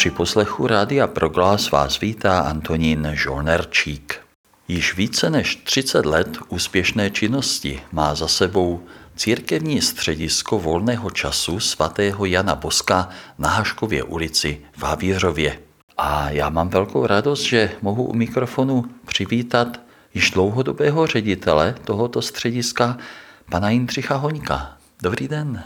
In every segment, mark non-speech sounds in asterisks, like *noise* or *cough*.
Při poslechu Rádia Proglas vás vítá Antonín Žolnerčík. Již více než 30 let úspěšné činnosti má za sebou církevní středisko volného času svatého Jana Boska na Haškově ulici v Havířově. A já mám velkou radost, že mohu u mikrofonu přivítat již dlouhodobého ředitele tohoto střediska, pana Jindřicha Hoňka. Dobrý den.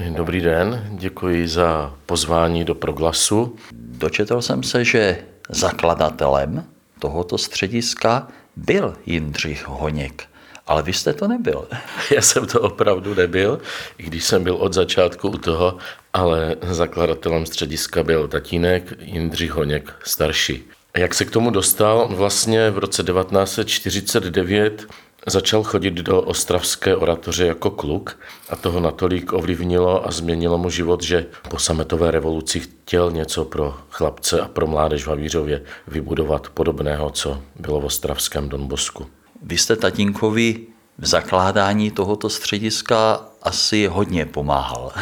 Dobrý den, děkuji za pozvání do proglasu. Dočetl jsem se, že zakladatelem tohoto střediska byl Jindřich Honěk. Ale vy jste to nebyl. *laughs* Já jsem to opravdu nebyl, i když jsem byl od začátku u toho, ale zakladatelem střediska byl tatínek Jindřich Honěk starší. Jak se k tomu dostal? Vlastně v roce 1949 Začal chodit do ostravské oratoře jako kluk a toho natolik ovlivnilo a změnilo mu život, že po sametové revoluci chtěl něco pro chlapce a pro mládež v Havířově vybudovat podobného, co bylo v ostravském Donbosku. Vy jste tatínkovi v zakládání tohoto střediska asi hodně pomáhal.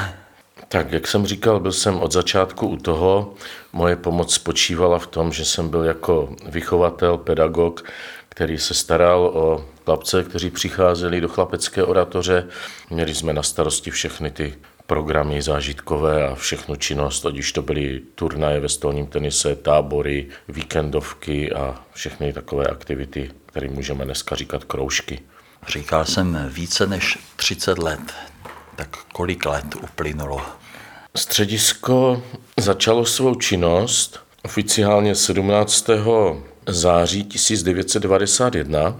Tak, jak jsem říkal, byl jsem od začátku u toho. Moje pomoc spočívala v tom, že jsem byl jako vychovatel, pedagog, který se staral o chlapce, kteří přicházeli do chlapecké oratoře. Měli jsme na starosti všechny ty programy zážitkové a všechnu činnost, ať už to byly turnaje ve stolním tenise, tábory, víkendovky a všechny takové aktivity, které můžeme dneska říkat kroužky. Říkal jsem více než 30 let. Tak kolik let uplynulo? Středisko začalo svou činnost oficiálně 17 září 1991,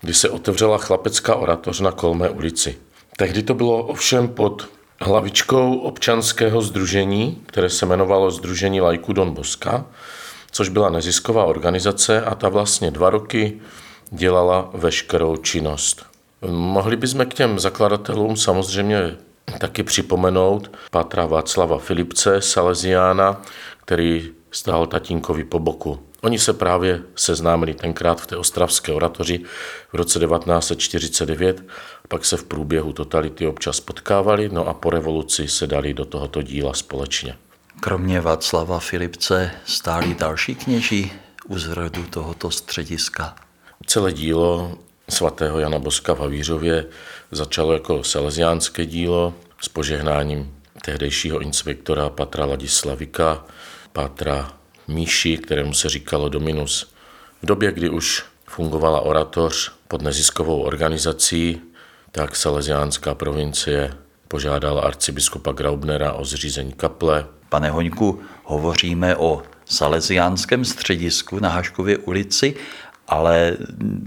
kdy se otevřela chlapecká oratoř na Kolmé ulici. Tehdy to bylo ovšem pod hlavičkou občanského združení, které se jmenovalo Združení lajku Don Boska, což byla nezisková organizace a ta vlastně dva roky dělala veškerou činnost. Mohli bychom k těm zakladatelům samozřejmě taky připomenout Patra Václava Filipce, Salesiána, který stál tatínkovi po boku. Oni se právě seznámili tenkrát v té ostravské oratoři v roce 1949, pak se v průběhu totality občas potkávali, no a po revoluci se dali do tohoto díla společně. Kromě Václava Filipce stáli další kněží u zrodu tohoto střediska. Celé dílo svatého Jana Boska v Havířově začalo jako salesiánské dílo s požehnáním tehdejšího inspektora Patra Ladislavika, Patra Míši, kterému se říkalo Dominus. V době, kdy už fungovala oratoř pod neziskovou organizací, tak Salesiánská provincie požádala arcibiskupa Graubnera o zřízení kaple. Pane Hoňku, hovoříme o Salesiánském středisku na Haškově ulici, ale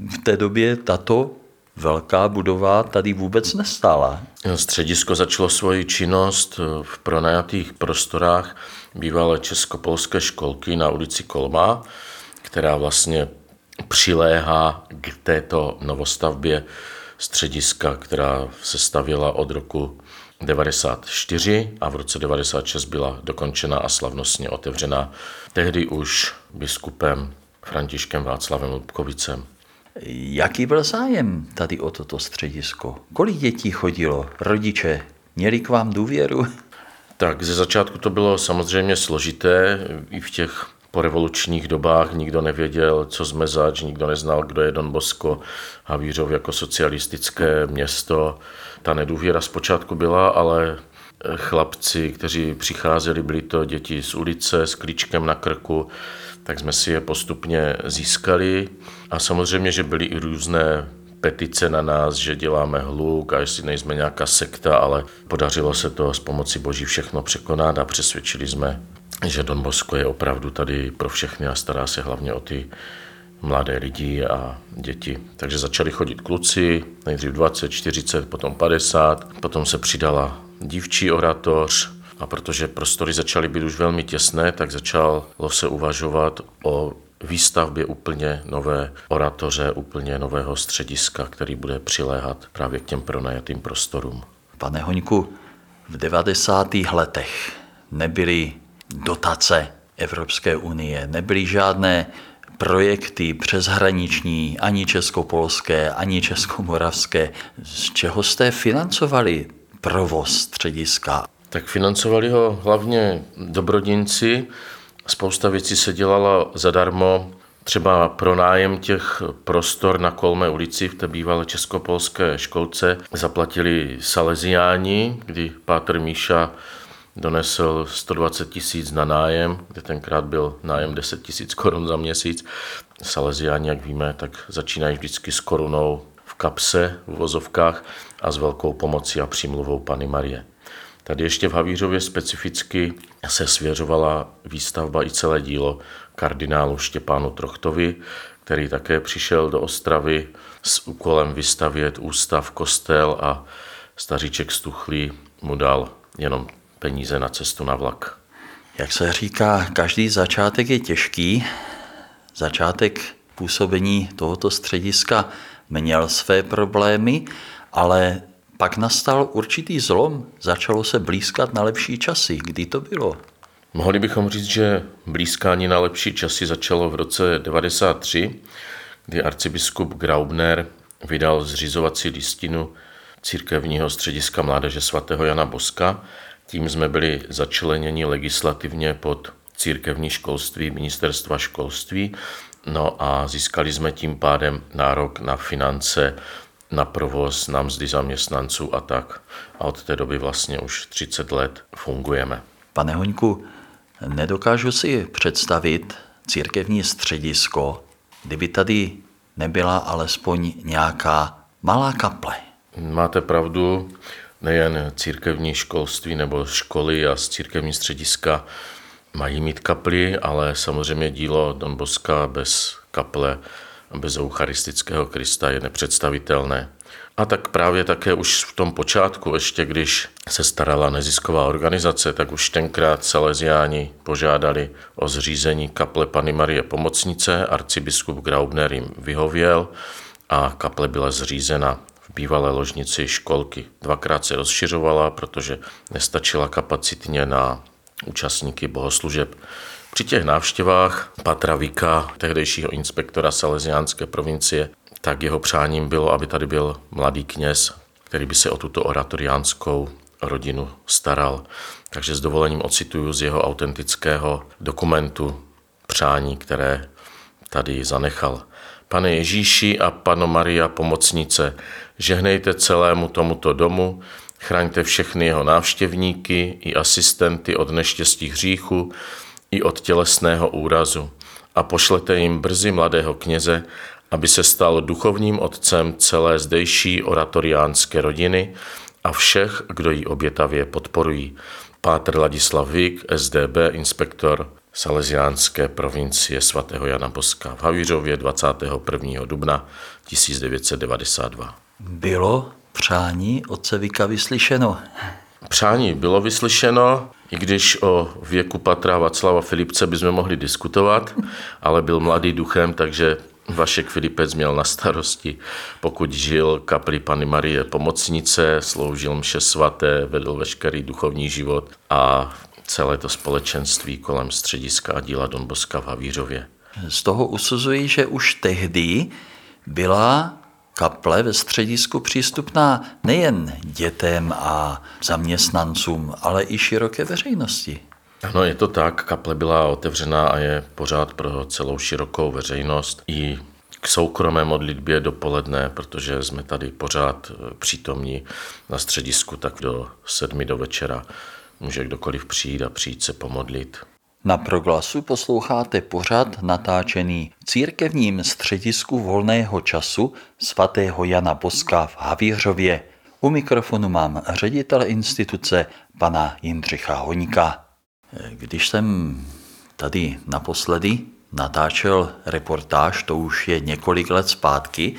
v té době tato velká budova tady vůbec nestála. Středisko začalo svoji činnost v pronajatých prostorách bývalé českopolské školky na ulici Kolma, která vlastně přiléhá k této novostavbě střediska, která se stavěla od roku 94 a v roce 96 byla dokončena a slavnostně otevřena tehdy už biskupem Františkem Václavem Lubkovicem. Jaký byl zájem tady o toto středisko? Kolik dětí chodilo? Rodiče měli k vám důvěru? Tak ze začátku to bylo samozřejmě složité, i v těch porevolučních dobách nikdo nevěděl, co jsme zač, nikdo neznal, kdo je Don Bosco, Havířov jako socialistické město. Ta nedůvěra zpočátku byla, ale chlapci, kteří přicházeli, byli to děti z ulice s klíčkem na krku, tak jsme si je postupně získali. A samozřejmě, že byly i různé petice na nás, že děláme hluk a jestli nejsme nějaká sekta, ale podařilo se to s pomocí Boží všechno překonat a přesvědčili jsme, že Don Bosco je opravdu tady pro všechny a stará se hlavně o ty mladé lidi a děti. Takže začali chodit kluci, nejdřív 20, 40, potom 50, potom se přidala dívčí oratoř, a protože prostory začaly být už velmi těsné, tak začalo se uvažovat o výstavbě úplně nové oratoře, úplně nového střediska, který bude přiléhat právě k těm pronajatým prostorům. Pane Hoňku, v 90. letech nebyly dotace Evropské unie, nebyly žádné projekty přeshraniční, ani českopolské, ani českomoravské. Z čeho jste financovali provoz střediska? Tak financovali ho hlavně dobrodinci, Spousta věcí se dělala zadarmo, Třeba pronájem těch prostor na Kolmé ulici v té bývalé českopolské školce zaplatili Salesiáni, kdy Pátr Míša donesl 120 tisíc na nájem, kde tenkrát byl nájem 10 tisíc korun za měsíc. Salesiáni, jak víme, tak začínají vždycky s korunou v kapse v vozovkách a s velkou pomocí a přímluvou Pany Marie. Tady ještě v Havířově specificky se svěřovala výstavba i celé dílo kardinálu Štěpánu Trochtovi, který také přišel do Ostravy s úkolem vystavět ústav, kostel a staříček Stuchlý mu dal jenom peníze na cestu na vlak. Jak se říká, každý začátek je těžký. Začátek působení tohoto střediska měl své problémy, ale pak nastal určitý zlom, začalo se blízkat na lepší časy. Kdy to bylo? Mohli bychom říct, že blízkání na lepší časy začalo v roce 93, kdy arcibiskup Graubner vydal zřizovací listinu církevního střediska mládeže svatého Jana Boska. Tím jsme byli začleněni legislativně pod církevní školství ministerstva školství, no a získali jsme tím pádem nárok na finance na provoz, na mzdy zaměstnanců a tak. A od té doby vlastně už 30 let fungujeme. Pane Hoňku, nedokážu si představit církevní středisko, kdyby tady nebyla alespoň nějaká malá kaple. Máte pravdu, nejen církevní školství nebo školy a z církevní střediska mají mít kapli, ale samozřejmě dílo Don Boska bez kaple bez eucharistického Krista je nepředstavitelné. A tak právě také už v tom počátku, ještě když se starala nezisková organizace, tak už tenkrát Salesiáni požádali o zřízení kaple Pany Marie Pomocnice, arcibiskup Graubner jim vyhověl a kaple byla zřízena v bývalé ložnici školky. Dvakrát se rozšiřovala, protože nestačila kapacitně na účastníky bohoslužeb. Při těch návštěvách Patra Vika, tehdejšího inspektora Salesiánské provincie, tak jeho přáním bylo, aby tady byl mladý kněz, který by se o tuto oratoriánskou rodinu staral. Takže s dovolením ocituju z jeho autentického dokumentu přání, které tady zanechal. Pane Ježíši a Pano Maria pomocnice, žehnejte celému tomuto domu, chraňte všechny jeho návštěvníky i asistenty od neštěstí hříchu, i od tělesného úrazu a pošlete jim brzy mladého kněze, aby se stal duchovním otcem celé zdejší oratoriánské rodiny a všech, kdo ji obětavě podporují. Pátr Ladislav Vík, SDB, inspektor Salesiánské provincie svatého Jana Boska v Havířově 21. dubna 1992. Bylo přání otce Vika vyslyšeno? Přání bylo vyslyšeno, i když o věku Patra Václava Filipce bychom mohli diskutovat, ale byl mladý duchem, takže Vašek Filipec měl na starosti, pokud žil kapli Pany Marie Pomocnice, sloužil mše svaté, vedl veškerý duchovní život a celé to společenství kolem střediska a díla Don Boska v Havířově. Z toho usuzuji, že už tehdy byla kaple ve středisku přístupná nejen dětem a zaměstnancům, ale i široké veřejnosti. Ano, je to tak. Kaple byla otevřená a je pořád pro celou širokou veřejnost i k soukromé modlitbě dopoledne, protože jsme tady pořád eh, přítomní na středisku, tak do sedmi do večera může kdokoliv přijít a přijít se pomodlit. Na proglasu posloucháte pořad natáčený v církevním středisku volného času svatého Jana Boska v Havířově. U mikrofonu mám ředitele instituce pana Jindřicha Honíka. Když jsem tady naposledy natáčel reportáž, to už je několik let zpátky,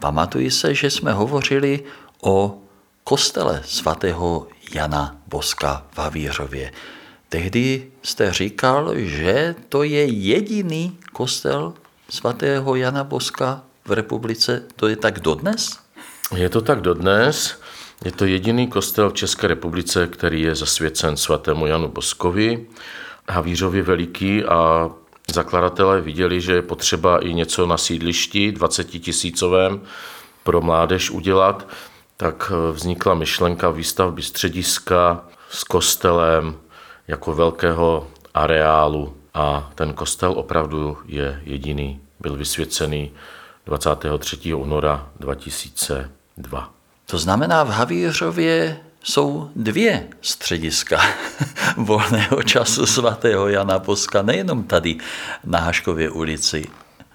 pamatuji se, že jsme hovořili o kostele svatého Jana Boska v Havířově. Tehdy jste říkal, že to je jediný kostel svatého Jana Boska v republice. To je tak dodnes? Je to tak dodnes. Je to jediný kostel v České republice, který je zasvěcen svatému Janu Boskovi, Havířovi Veliký a zakladatelé viděli, že je potřeba i něco na sídlišti 20 tisícovém pro mládež udělat, tak vznikla myšlenka výstavby střediska s kostelem, jako velkého areálu a ten kostel opravdu je jediný. Byl vysvěcený 23. února 2002. To znamená, v Havířově jsou dvě střediska *laughs* volného času svatého Jana Boska, nejenom tady na Haškově ulici.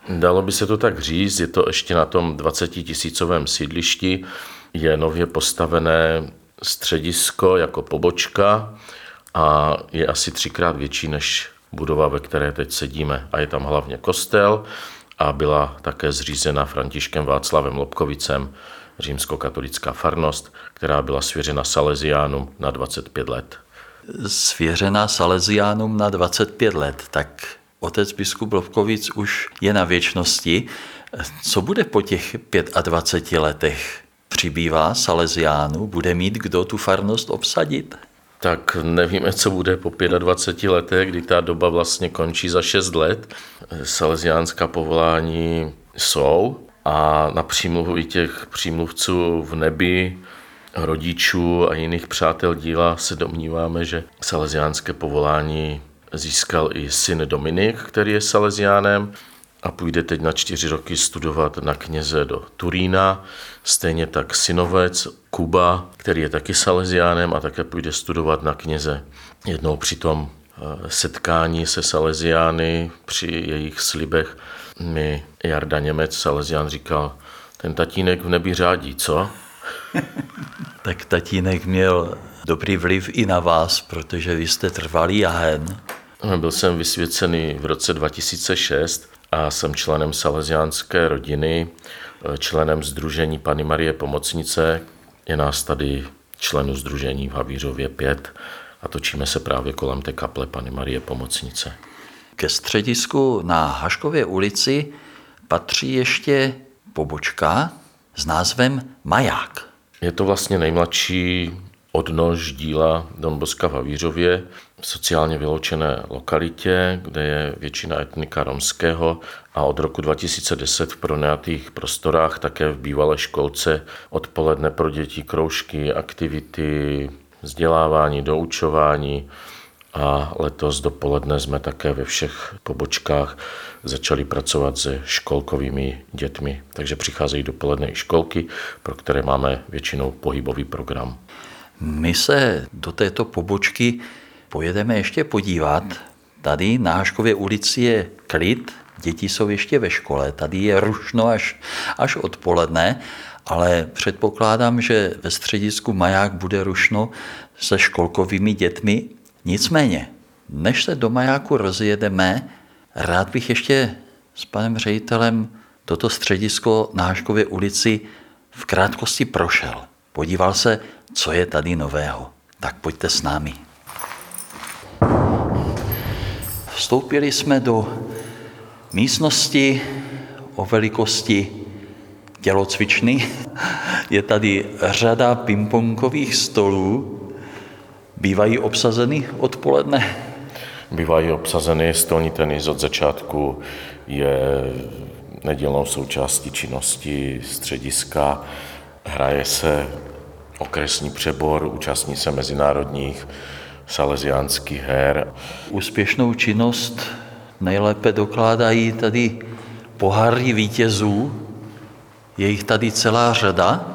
Dalo by se to tak říct, je to ještě na tom 20 tisícovém sídlišti, je nově postavené středisko jako pobočka a je asi třikrát větší než budova, ve které teď sedíme. A je tam hlavně kostel a byla také zřízena Františkem Václavem Lobkovicem, římskokatolická farnost, která byla svěřena Salesiánům na 25 let. Svěřena Salesiánům na 25 let, tak otec biskup Lobkovic už je na věčnosti. Co bude po těch 25 letech? Přibývá Salesiánů? Bude mít kdo tu farnost obsadit? Tak nevíme, co bude po 25 letech, kdy ta doba vlastně končí za 6 let. Salesiánská povolání jsou a na přímluvu i těch přímluvců v nebi, rodičů a jiných přátel díla se domníváme, že salesiánské povolání získal i syn Dominik, který je salesiánem a půjde teď na čtyři roky studovat na kněze do Turína. Stejně tak synovec Kuba, který je taky salesiánem a také půjde studovat na kněze. Jednou při tom eh, setkání se salesiány při jejich slibech mi Jarda Němec, salesián, říkal, ten tatínek v nebi řádí, co? *laughs* tak tatínek měl dobrý vliv i na vás, protože vy jste trvalý jahen. Byl jsem vysvěcený v roce 2006 a jsem členem salesiánské rodiny, členem Združení Pany Marie Pomocnice. Je nás tady členů Združení v Havířově 5 a točíme se právě kolem té kaple Pany Marie Pomocnice. Ke středisku na Haškově ulici patří ještě pobočka s názvem Maják. Je to vlastně nejmladší odnož díla Don Boska v Havířově, sociálně vyloučené lokalitě, kde je většina etnika romského a od roku 2010 v pronajatých prostorách také v bývalé školce odpoledne pro děti kroužky, aktivity, vzdělávání, doučování a letos dopoledne jsme také ve všech pobočkách začali pracovat se školkovými dětmi. Takže přicházejí dopoledne i školky, pro které máme většinou pohybový program. My se do této pobočky pojedeme ještě podívat. Tady na Háškově ulici je klid, děti jsou ještě ve škole, tady je rušno až, až odpoledne, ale předpokládám, že ve středisku Maják bude rušno se školkovými dětmi. Nicméně, než se do Majáku rozjedeme, rád bych ještě s panem ředitelem toto středisko na Háškově ulici v krátkosti prošel. Podíval se, co je tady nového. Tak pojďte s námi. Vstoupili jsme do místnosti o velikosti tělocvičny. *laughs* Je tady řada pingpongových stolů. Bývají obsazeny odpoledne? Bývají obsazeny, stolní tenis od začátku je nedělnou součástí činnosti střediska. Hraje se okresní přebor, účastní se mezinárodních salesiánských her. Úspěšnou činnost nejlépe dokládají tady pohary vítězů. Je jich tady celá řada.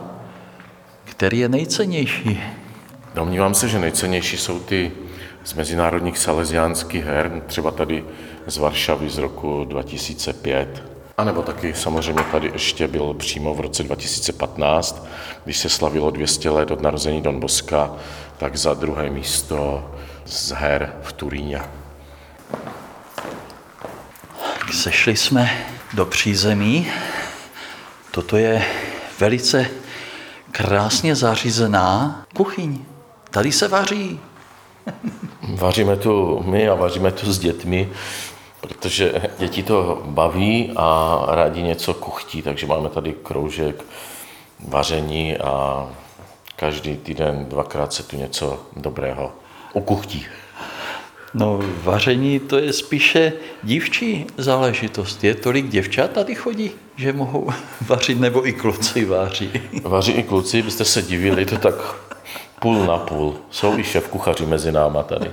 Který je nejcennější? Domnívám se, že nejcennější jsou ty z mezinárodních salesiánských her, třeba tady z Varšavy z roku 2005. A nebo taky samozřejmě tady ještě byl přímo v roce 2015, když se slavilo 200 let od narození Don Boska, tak za druhé místo z her v Turíně. Sešli jsme do přízemí. Toto je velice krásně zařízená kuchyň. Tady se vaří. *laughs* Vaříme tu my a vaříme tu s dětmi protože děti to baví a rádi něco kuchtí, takže máme tady kroužek vaření a každý týden dvakrát se tu něco dobrého ukuchtí. No, vaření to je spíše dívčí záležitost. Je tolik děvčat tady chodí, že mohou *laughs* vařit, nebo i kluci vaří? *laughs* Vaří i kluci, byste se divili, to tak půl na půl. Jsou i šéf kuchaři mezi náma tady.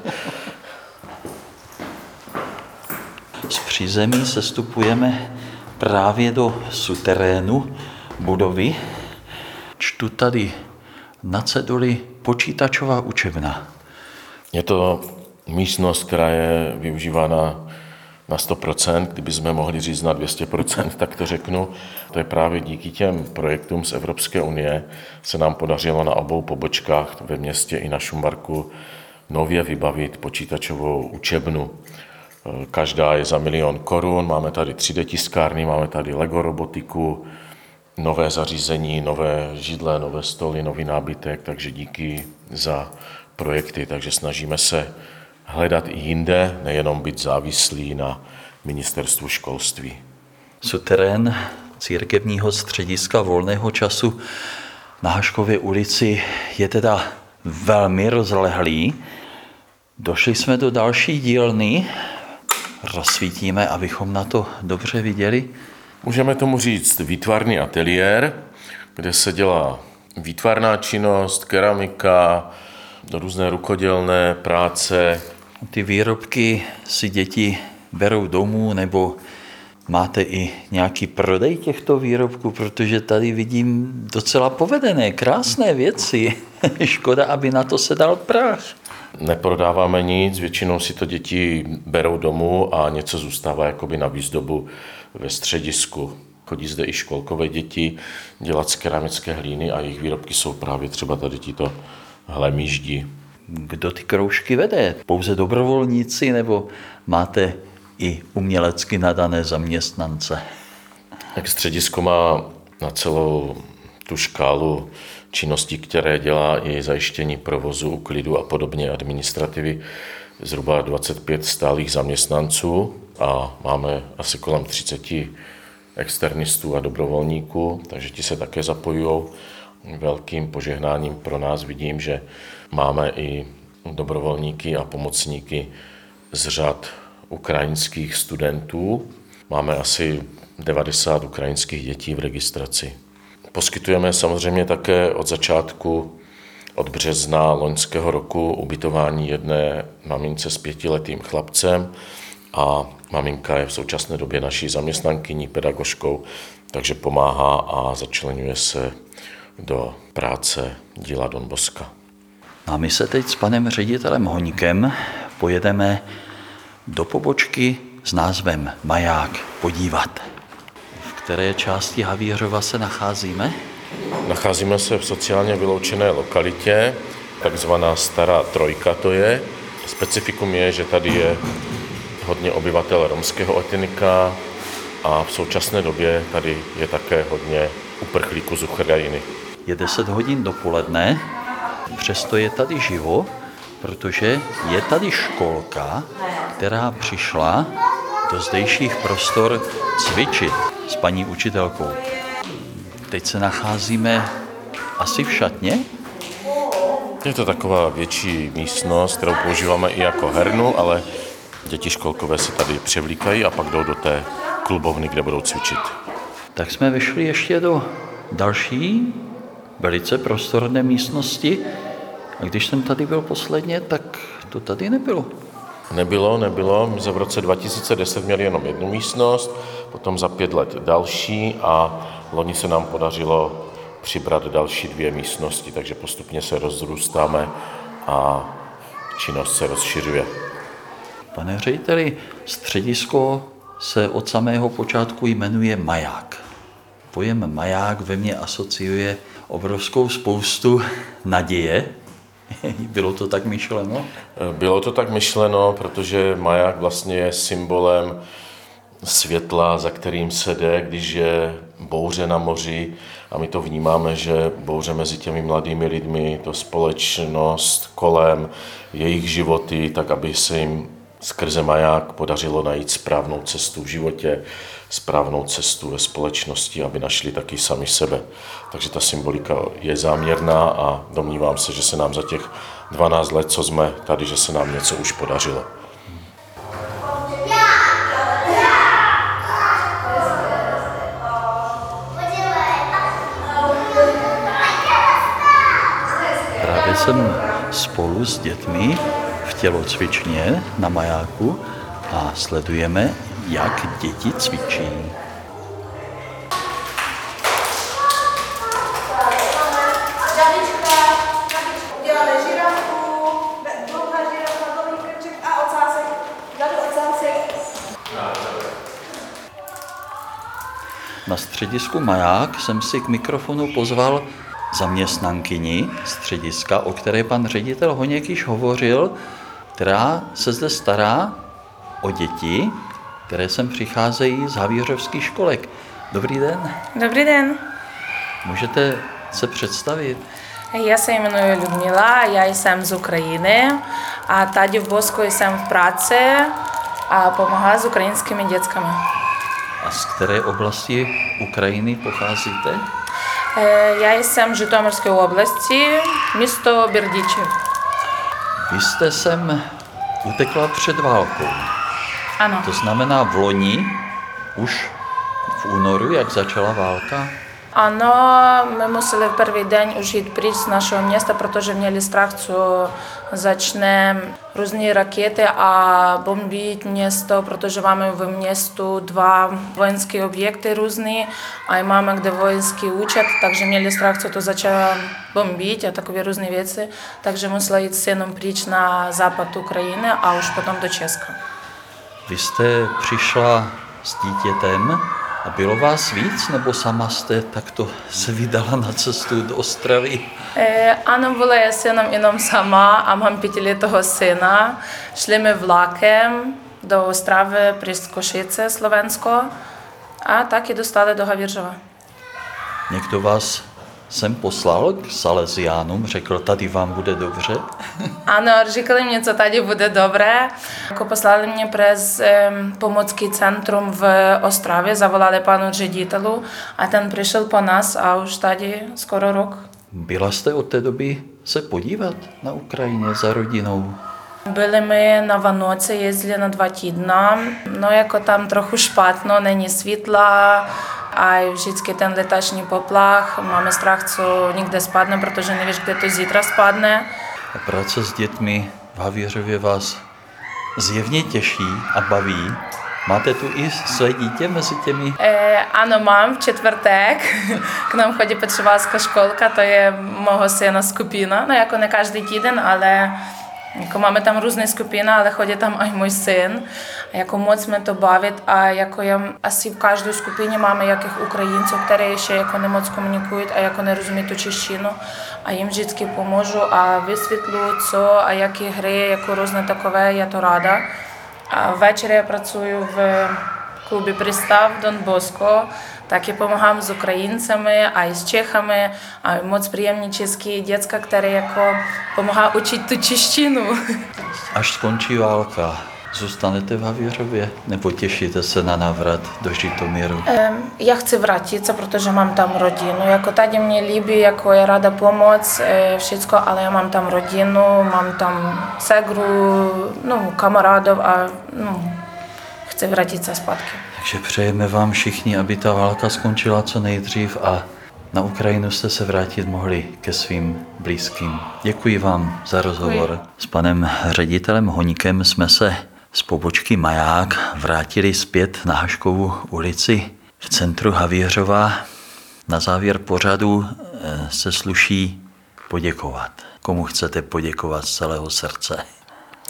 Přízemí sestupujeme právě do suterénu budovy. Čtu tady na ceduli počítačová učebna. Je to místnost, která je využívána na 100%, kdyby jsme mohli říct na 200%, tak to řeknu. To je právě díky těm projektům z Evropské unie se nám podařilo na obou pobočkách ve městě i na Šumbarku nově vybavit počítačovou učebnu. Každá je za milion korun, máme tady 3D tiskárny, máme tady Lego robotiku, nové zařízení, nové židle, nové stoly, nový nábytek, takže díky za projekty, takže snažíme se hledat i jinde, nejenom být závislí na ministerstvu školství. Suterén církevního střediska volného času na Haškově ulici je teda velmi rozlehlý. Došli jsme do další dílny, rozsvítíme, abychom na to dobře viděli. Můžeme tomu říct výtvarný ateliér, kde se dělá výtvarná činnost, keramika, různé rukodělné práce. Ty výrobky si děti berou domů nebo máte i nějaký prodej těchto výrobků, protože tady vidím docela povedené, krásné věci. *laughs* Škoda, aby na to se dal prach. Neprodáváme nic, většinou si to děti berou domů a něco zůstává jakoby na výzdobu ve středisku. Chodí zde i školkové děti dělat z keramické hlíny a jejich výrobky jsou právě třeba tady tito hlemíždi. Kdo ty kroužky vede? Pouze dobrovolníci nebo máte i umělecky nadané zaměstnance? Tak středisko má na celou tu škálu činností, které dělá i zajištění provozu, uklidu a podobně administrativy, zhruba 25 stálých zaměstnanců a máme asi kolem 30 externistů a dobrovolníků, takže ti se také zapojují. Velkým požehnáním pro nás vidím, že máme i dobrovolníky a pomocníky z řad ukrajinských studentů. Máme asi 90 ukrajinských dětí v registraci. Poskytujeme samozřejmě také od začátku, od března loňského roku, ubytování jedné mamince s pětiletým chlapcem a maminka je v současné době naší zaměstnankyní, pedagožkou, takže pomáhá a začlenuje se do práce díla Don Boska. A my se teď s panem ředitelem Honíkem pojedeme do pobočky s názvem Maják podívat. Které části Havířova se nacházíme? Nacházíme se v sociálně vyloučené lokalitě, takzvaná Stará Trojka to je. Specifikum je, že tady je hodně obyvatel romského etnika a v současné době tady je také hodně uprchlíků z Ukrajiny. Je 10 hodin dopoledne, přesto je tady živo, protože je tady školka, která přišla do zdejších prostor cvičit s paní učitelkou. Teď se nacházíme asi v šatně. Je to taková větší místnost, kterou používáme i jako hernu, ale děti školkové se tady převlíkají a pak jdou do té klubovny, kde budou cvičit. Tak jsme vyšli ještě do další velice prostorné místnosti. A když jsem tady byl posledně, tak to tady nebylo. Nebylo, nebylo. My jsme v roce 2010 měli jenom jednu místnost, potom za pět let další a loni se nám podařilo přibrat další dvě místnosti, takže postupně se rozrůstáme a činnost se rozšiřuje. Pane řediteli, středisko se od samého počátku jmenuje Maják. Pojem maják ve mně asociuje obrovskou spoustu naděje. *laughs* Bylo to tak myšleno? Bylo to tak myšleno, protože maják vlastně je symbolem světla, za kterým se jde, když je bouře na moři a my to vnímáme, že bouře mezi těmi mladými lidmi, to společnost kolem, jejich životy, tak aby se jim skrze maják podařilo najít správnou cestu v životě, správnou cestu ve společnosti, aby našli taky sami sebe. Takže ta symbolika je záměrná a domnívám se, že se nám za těch 12 let, co jsme tady, že se nám něco už podařilo. Právě jsem spolu s dětmi tělocvičně na majáku a sledujeme, jak děti cvičí. Na středisku Maják jsem si k mikrofonu pozval zaměstnankyni střediska, o které pan ředitel Honěk již hovořil, která se zde stará o děti, které sem přicházejí z havířovských školek. Dobrý den. Dobrý den. Můžete se představit? Já se jmenuji Ludmila, já jsem z Ukrajiny a tady v Bosku jsem v práci a pomáhám s ukrajinskými dětskami. A z které oblasti Ukrajiny pocházíte? Eh, já jsem z Žitomorské oblasti, město Berdičev. Vy jste sem utekla před válkou. Ano, To znamená v loni, už v únoru, jak začala válka, ano, my museli v první den už jít pryč z našeho města, protože měli strach, co začne různé rakety a bombit město, protože máme v městu dva vojenské objekty různé a máme kde vojenský účet, takže měli strach, co to začalo bombit a takové různé věci. Takže musela jít s synem pryč na západ Ukrajiny a už potom do Česka. Vy jste přišla s dítětem a bylo vás víc, nebo sama jste takto se vydala na cestu do Ostravy? E, eh, ano, byla já s jenom, jenom sama a mám pětiletého syna. Šli mi vlakem do Ostravy přes Košice, Slovensko a taky dostali do Havířova. Někdo vás jsem poslal k Salesiánům, řekl, tady vám bude dobře? *laughs* Ano, říkali mě, co tady bude dobré. Jako poslali mě přes um, pomocký centrum v Ostravě, zavolali panu ředitelu a ten přišel po nás a už tady skoro rok. Byla jste od té doby se podívat na Ukrajině za rodinou? Byli my na Vanoce, jezdili na dva týdny. No jako tam trochu špatno, není světla, a vždycky ten letační poplach, máme strach, co někde spadne, protože nevíš, kde to zítra spadne. A práce s dětmi v Havířově vás zjevně těší a baví. Máte tu i své dítě mezi těmi? E, ano, mám v čtvrtek. K nám chodí Petřovářská školka, to je mého syna skupina. No jako ne každý týden, ale Jako máme tam různé skupiny, ale chodí tam i můj syn. A jako moc mě to bavit a jako je, asi v každé skupině máme jakých Ukrajinců, které ještě jako nemoc komunikují a jako nerozumí tu češtinu. A jim vždycky pomůžu a vysvětlu, co a jaké hry, jako různé takové, já to ráda. A večer já pracuju v klubі Пристав Донбоско. Так і допомагам з українцями, а й з чехами, а й моc приємні чеські дітка, які jako допомагають учити ту чещину. *laughs* Až skončí válka, zůstanete v Havěřově nebo těšíte se na návrat do Žitomiru? Ем, Я хочу вратитися, тому що мам там родину. Як тоді мені любі, як я рада допомогти, е, wszystko, але я мам там родину, мам там сегру, ну, камарадів, а ну, хочу вратитися спадки. Takže přejeme vám všichni, aby ta válka skončila co nejdřív a na Ukrajinu jste se vrátit mohli ke svým blízkým. Děkuji vám za rozhovor. S panem ředitelem Honíkem jsme se z pobočky Maják vrátili zpět na Haškovu ulici v centru Havěřova. Na závěr pořadu eh, se sluší poděkovat. Komu chcete poděkovat z celého srdce?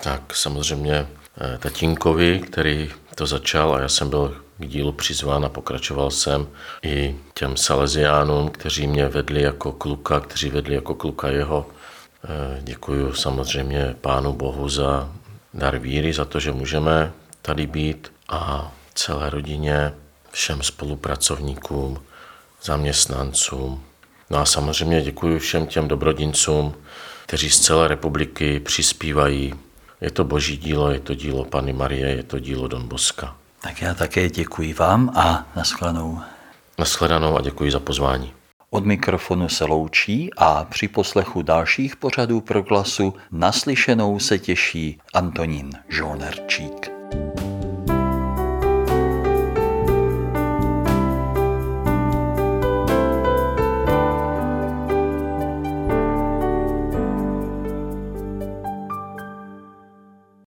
Tak samozřejmě eh, tatínkovi, který to začal a já jsem byl k dílu přizván a pokračoval jsem i těm Salesiánům, kteří mě vedli jako kluka, kteří vedli jako kluka jeho. Eh, Děkuji samozřejmě Pánu Bohu za dar víry, za to, že můžeme tady být a celé rodině, všem spolupracovníkům, zaměstnancům. No a samozřejmě děkuji všem těm dobrodincům, kteří z celé republiky přispívají. Je to boží dílo, je to dílo Pany Marie, je to dílo Don Boska. Tak já také děkuji vám a nashledanou. Naschledanou a děkuji za pozvání. Od mikrofonu se loučí a při poslechu dalších pořadů proglasu naslyšenou se těší Antonín Žolnerčík.